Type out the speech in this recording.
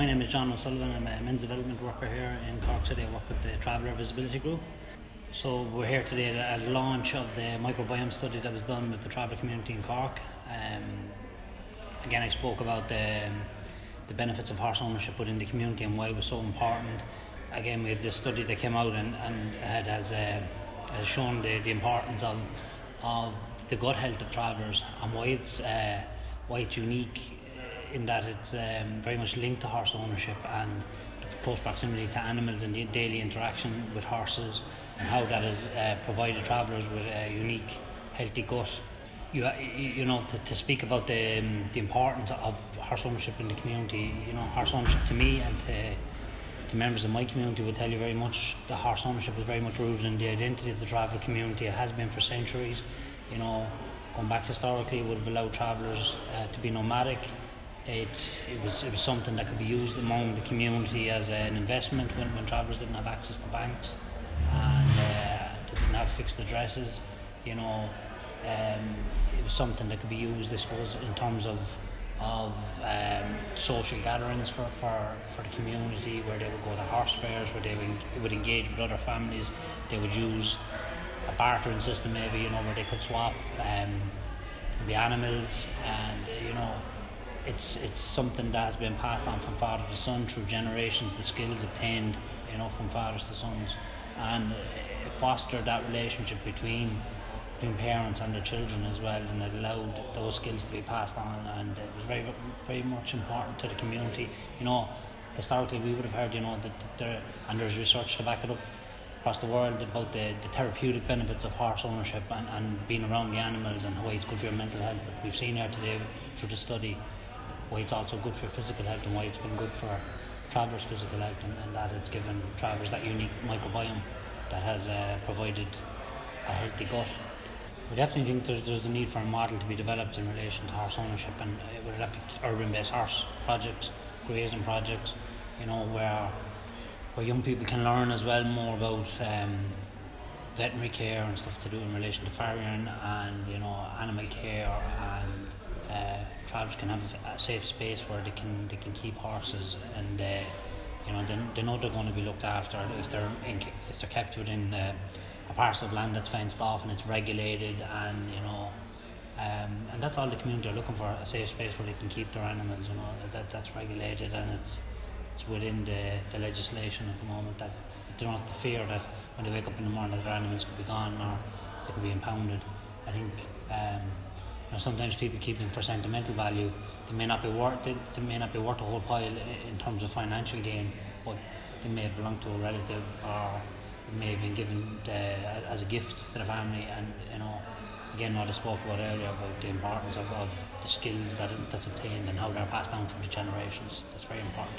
my name is John O'Sullivan. I'm a men's development worker here in Cork City. I work with the Traveller Visibility Group. So we're here today at the launch of the microbiome study that was done with the travel community in Cork. Um, again, I spoke about the, the benefits of horse ownership within the community and why it was so important. Again, we have this study that came out and, and it has, uh, has shown the, the importance of, of the gut health of travellers and why it's, uh, why it's unique in that it's um, very much linked to horse ownership and close proximity to animals and the daily interaction with horses and how that has uh, provided travellers with a unique healthy gut. You, you know, to, to speak about the, um, the importance of horse ownership in the community, you know, horse ownership to me and to, to members of my community would tell you very much the horse ownership is very much rooted in the identity of the travel community. It has been for centuries, you know, going back historically, would have allowed travellers uh, to be nomadic it, it was it was something that could be used among the community as an investment when, when travellers didn't have access to banks and uh, didn't have fixed addresses. You know, um, it was something that could be used, I suppose, in terms of of um, social gatherings for, for, for the community where they would go to horse fairs, where they would, would engage with other families. They would use a bartering system, maybe, you know, where they could swap um, the animals and, uh, you know, it's it's something that has been passed on from father to son through generations. The skills obtained, you know, from fathers to sons, and it fostered that relationship between between parents and their children as well, and it allowed those skills to be passed on, and it was very very much important to the community. You know, historically we would have heard, you know, that, there and there's research to back it up across the world about the, the therapeutic benefits of horse ownership and, and being around the animals and how it's good for your mental health. But we've seen here today through the study why it's also good for physical health and why it's been good for travellers' physical health and, and that it's given travellers that unique microbiome that has uh, provided a healthy gut. We definitely think there's, there's a need for a model to be developed in relation to horse ownership and uh, whether that be urban-based horse projects, grazing projects, you know, where where young people can learn as well more about um, veterinary care and stuff to do in relation to farrowing and you know animal care and uh, can have a safe space where they can they can keep horses and uh, you know they, they know they're going to be looked after. If they're in, if they're kept within uh, a parcel of land that's fenced off and it's regulated and you know um, and that's all the community are looking for a safe space where they can keep their animals you know that, that that's regulated and it's it's within the, the legislation at the moment that they don't have to fear that when they wake up in the morning that their animals could be gone or they could be impounded. I think um, know, sometimes people keep them for sentimental value. They may not be worth it. They may not be worth a whole pile in terms of financial gain, but they may have belonged to a relative or may have been given uh, as a gift to the family. And you know, again, what I spoke about earlier about the importance of, of the skills that that's obtained and how they're passed down through the generations. That's very important.